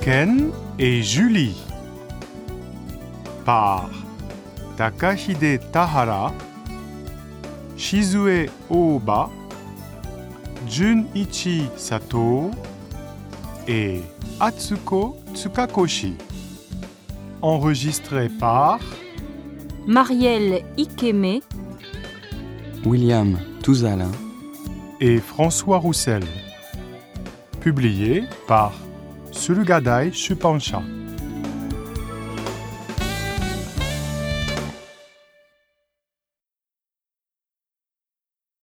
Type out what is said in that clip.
Ken et Julie par Takahide Tahara, Shizue Oba, Junichi Sato et Atsuko Tsukakoshi. Enregistré par Marielle Ikeme, William Touzalin, et François Roussel. Publié par Surugadai Shupansha.